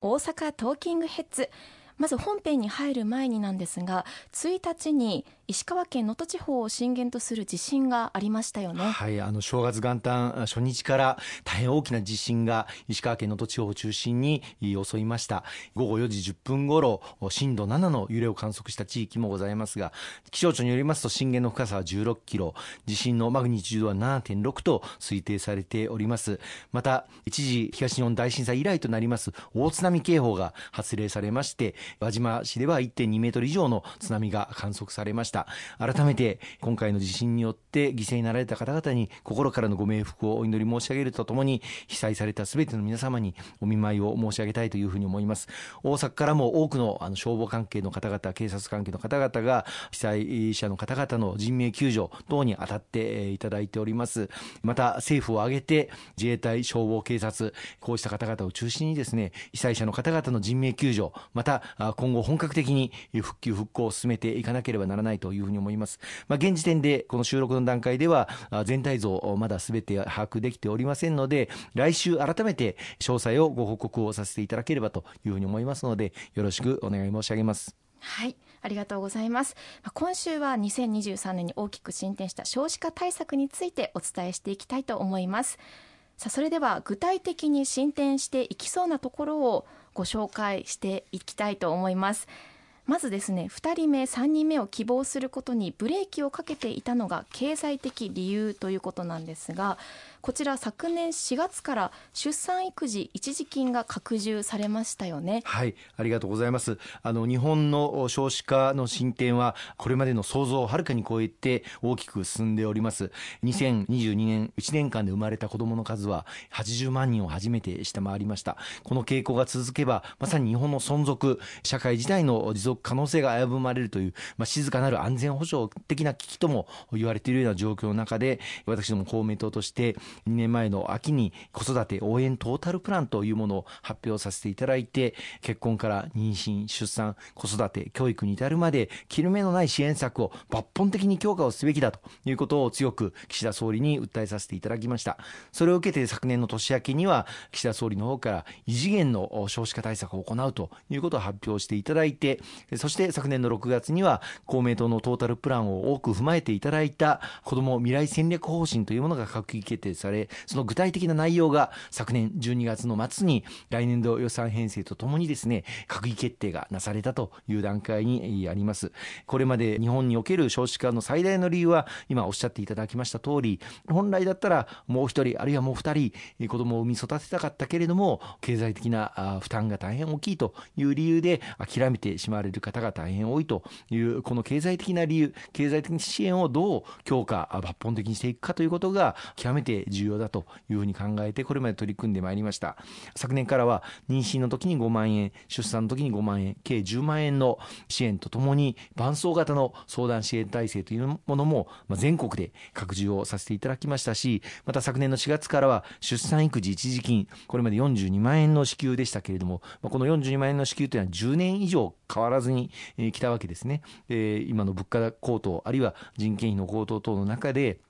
大阪トーキングヘッズ。まず本編に入る前になんですが1日に石川県能登地方を震源とする地震がありましたよね。はい、あの正月元旦初日から大変大きな地震が石川県能登地方を中心に襲いました。午後4時10分頃震度7の揺れを観測した地域もございますが、気象庁によりますと震源の深さは16キロ、地震のマグニチュードは7.6と推定されております。また一時東日本大震災以来となります大津波警報が発令されまして、輪島市では1.2メートル以上の津波が観測されました。改めて今回の地震によって犠牲になられた方々に心からのご冥福をお祈り申し上げるとともに被災されたすべての皆様にお見舞いを申し上げたいというふうに思います大阪からも多くのあの消防関係の方々警察関係の方々が被災者の方々の人命救助等に当たっていただいておりますまた政府を挙げて自衛隊消防警察こうした方々を中心にですね被災者の方々の人命救助また今後本格的に復旧復興を進めていかなければならないというふうに思います。まあ、現時点でこの収録の段階では全体像まだ全て把握できておりませんので来週改めて詳細をご報告をさせていただければというふうに思いますのでよろしくお願い申し上げます。はいありがとうございます今週は2023年に大きく進展した少子化対策についてお伝えしていきたいと思いますさあそれでは具体的に進展していきそうなところをご紹介していきたいと思います。まずですね2人目3人目を希望することにブレーキをかけていたのが経済的理由ということなんですがこちら昨年4月から出産育児一時金が拡充されましたよね。はいありがとうございます。あの日本の少子化の進展はこれまでの想像をはるかに超えて大きく進んでおります。2022年1年間で生まれた子どもの数は80万人を初めて下回りました。この傾向が続けばまさに日本の存続社会自体の持続可能性が危ぶまれるという、まあ、静かなる安全保障的な危機とも言われているような状況の中で私ども公明党として2年前の秋に子育て応援トータルプランというものを発表させていただいて結婚から妊娠出産子育て教育に至るまで切る目のない支援策を抜本的に強化をすべきだということを強く岸田総理に訴えさせていただきました。それを受けて昨年の年明けには岸田総理の方から異次元の少子化対策を行うということを発表していただいてそして昨年の6月には公明党のトータルプランを多く踏まえていただいた子ども未来戦略方針というものが閣議決定されその具体的な内容が昨年12月の末に来年度予算編成とともにですね閣議決定がなされたという段階にあります。これまで日本における少子化の最大の理由は今おっしゃっていただきました通り本来だったらもう一人あるいはもう二人子供を産み育てたかったけれども経済的な負担が大変大きいという理由で諦めてしまわれる方が大変多いというこの経済的な理由経済的支援をどう強化抜本的にしていくかということが極めて重要だというふうに考えてこれまで取り組んでまいりました昨年からは妊娠の時に5万円出産の時に5万円計10万円の支援とともに伴走型の相談支援体制というものも全国で拡充をさせていただきましたしまた昨年の4月からは出産育児一時金これまで42万円の支給でしたけれどもこの42万円の支給というのは10年以上変わらずに来たわけですね。今の物価高騰あるいは人件費の高騰等の中で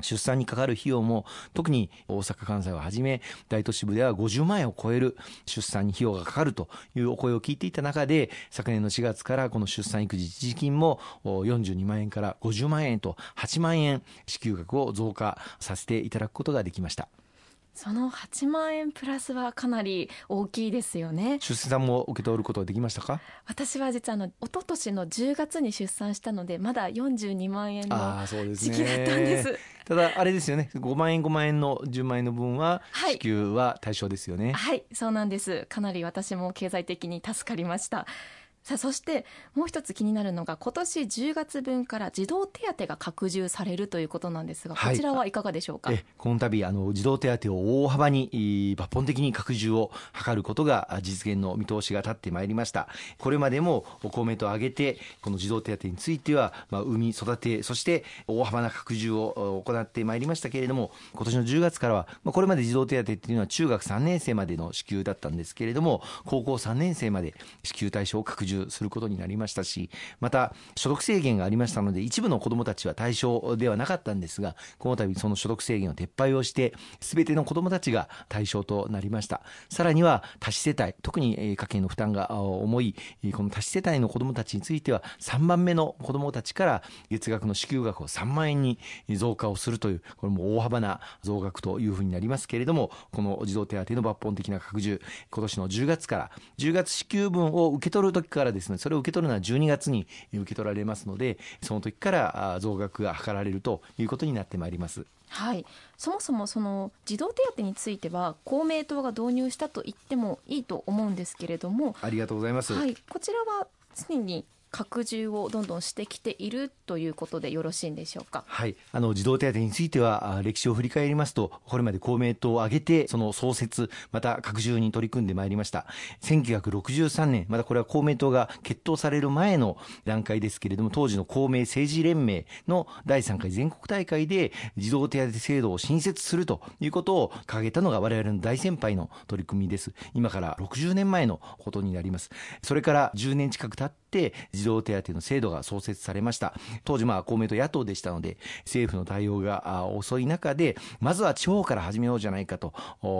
出産にかかる費用も特に大阪・関西をはじめ大都市部では50万円を超える出産に費用がかかるというお声を聞いていた中で昨年の4月からこの出産育児一時金も42万円から50万円と8万円支給額を増加させていただくことができました。その8万円プラスはかなり大きいですよね。出産も受け取ることはできましたか？私は実はあの一昨年の10月に出産したのでまだ42万円の時期だったんです、ね、ただあれですよね。5万円5万円の10万円の分は支給は対象ですよね、はい、はい、そうなんです。かなり私も経済的に助かりましたさあそしてもう一つ気になるのが今年10月分から児童手当が拡充されるということなんですが、こちらはいかがでしょうか？この度あの児童手当を大幅に抜本的に拡充を図ることが実現の見通しが立ってまいりました。これまでも公明党を挙げてこの児童手当については、まあ、産み育てそして大幅な拡充を行ってまいりましたけれども今年の10月からは、まあ、これまで児童手当っていうのは中学3年生までの支給だったんですけれども高校3年生まで支給対象を拡充することになりましたしまた所得制限がありましたので一部の子どもたちは対象ではなかったんですがこの度その所得制限を撤廃をして全ての子どもたちが対象となりました。さらには多子世帯特に家計の負担が重いこの多子世帯の子どもたちについては3番目の子どもたちから月額の支給額を3万円に増加をするというこれも大幅な増額というふうになりますけれどもこの児童手当の抜本的な拡充今年の10月から10月支給分を受け取る時からですねそれを受け取るのは12月に受け取られますのでその時から増額が図られるということになってまいります。はい、そもそもその児童手当については公明党が導入したと言ってもいいと思うんですけれども。ありがとうございます、はい、こちらは常に拡充をどんどんしてきているということでよろしいんでしょうか？はい、あの児童手当については歴史を振り返りますとこれまで公明党を挙げてその創設また拡充に取り組んでまいりました。1963年またこれは公明党が決闘される前の段階ですけれども当時の公明政治連盟の第3回全国大会で児童手当制度を新設するということを掲げたのが我々の大先輩の取り組みです。今から60年前のことになります。それから10年近く経って児童手当の制度が創設されました。当時まあ公明党野党でしたので政府の対応が遅い中でまずは地方から始めようじゃないかと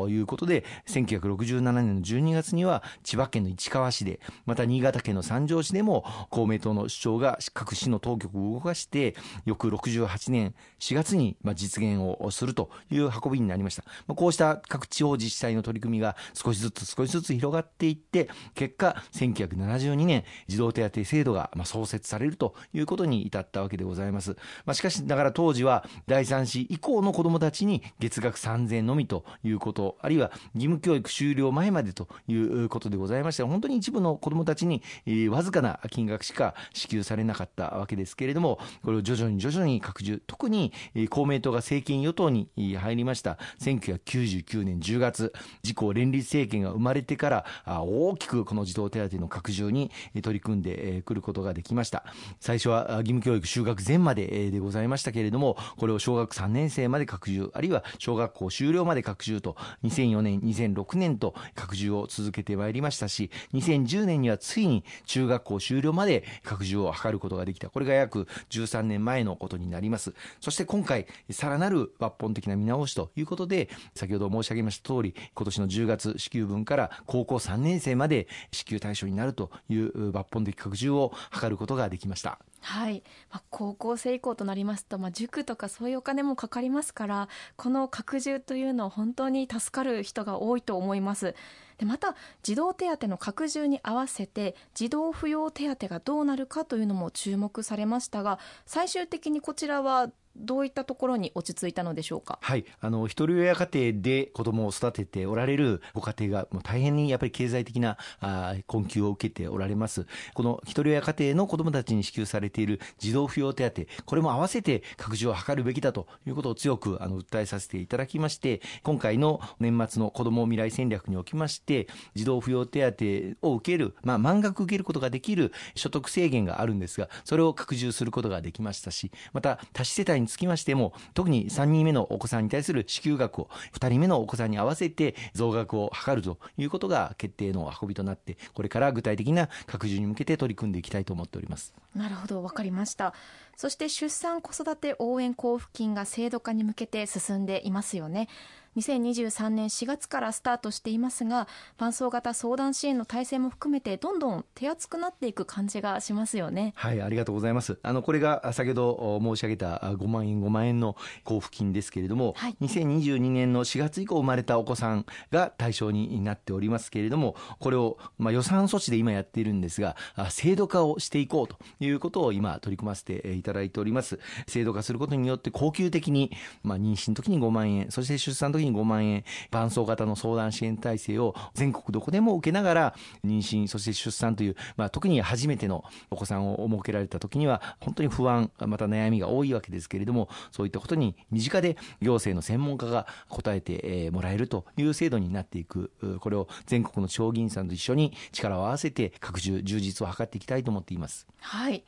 いうことで1967年の12月には千葉県の市川市でまた新潟県の三条市でも公明党の主張が各市の当局を動かして翌68年4月に実現をするという運びになりました。こうした各地方自治体の取り組みが少しずつ少しずつ広がっていって結果1972年児童手当制度が創設されるということに至ったわけでございます。まあ、しかしながら当時は第三子以降の子どもたちに月額3000円のみということ、あるいは義務教育終了前までということでございまして、本当に一部の子どもたちに、え、わずかな金額しか支給されなかったわけですけれども、これを徐々に徐々に拡充、特に、公明党が政権与党に入りました1999年10月、自公連立政権が生まれてから大きくこの児童手当の拡充に取り組んでくることができました。最初は義務教育就学前まででございましたけれどもこれを小学3年生まで拡充あるいは小学校修了まで拡充と2004年2006年と拡充を続けてまいりましたし2010年にはついに中学校修了まで拡充を図ることができたこれが約13年前のことになりますそして今回さらなる抜本的な見直しということで先ほど申し上げました通り今年の10月支給分から高校3年生まで支給対象になるという抜本的拡充を図ることができました。はい、まあ、高校生以降となりますと、まあ、塾とかそういうお金もかかりますからこの拡充というのは本当に助かる人が多いと思いますでまた児童手当の拡充に合わせて児童扶養手当がどうなるかというのも注目されましたが最終的にこちらはどういったところに落ち着いたのでしょうか？はい、あの一人親家庭で子供を育てておられるご家庭がもう大変にやっぱり経済的なあ困窮を受けておられます。この一人親家庭の子供たちに支給されている児童扶養手当、これも合わせて拡充を図るべきだということを強くあの訴えさせていただきまして、今回の年末の子供未来戦略におきまして、児童扶養手当を受ける、まあ満額受けることができる所得制限があるんですが、それを拡充することができましたし、また多子世帯につきましても、特に3人目のお子さんに対する支給額を2人目のお子さんに合わせて増額を図るということが決定の運びとなって、これから具体的な拡充に向けて取り組んでいきたいと思っております。なるほど、分かりました。そして出産子育て応援交付金が制度化に向けて進んでいますよね。2023年4月からスタートしていますが伴走型相談支援の体制も含めてどんどん手厚くなっていく感じがしますよね。はいありがとうございます。あのこれが先ほど申し上げた5万円5万円の交付金ですけれども、はい、2022年の4月以降生まれたお子さんが対象になっておりますけれどもこれをまあ予算措置で今やっているんですが制度化をしていこうということを今取り組ませていただいております。制度化することによって恒久的にまあ妊娠の時に5万円そして出産の時に5万円伴走型の相談支援体制を全国どこでも受けながら妊娠そして出産という、まあ、特に初めてのお子さんを設けられた時には本当に不安また悩みが多いわけですけれどもそういったことに身近で行政の専門家が答えてもらえるという制度になっていくこれを全国の地方議員さんと一緒に力を合わせて拡充充実を図っていきたいと思っています。はい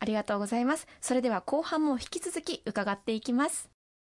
ありがとうございます。それでは後半も引き続き伺っていきます。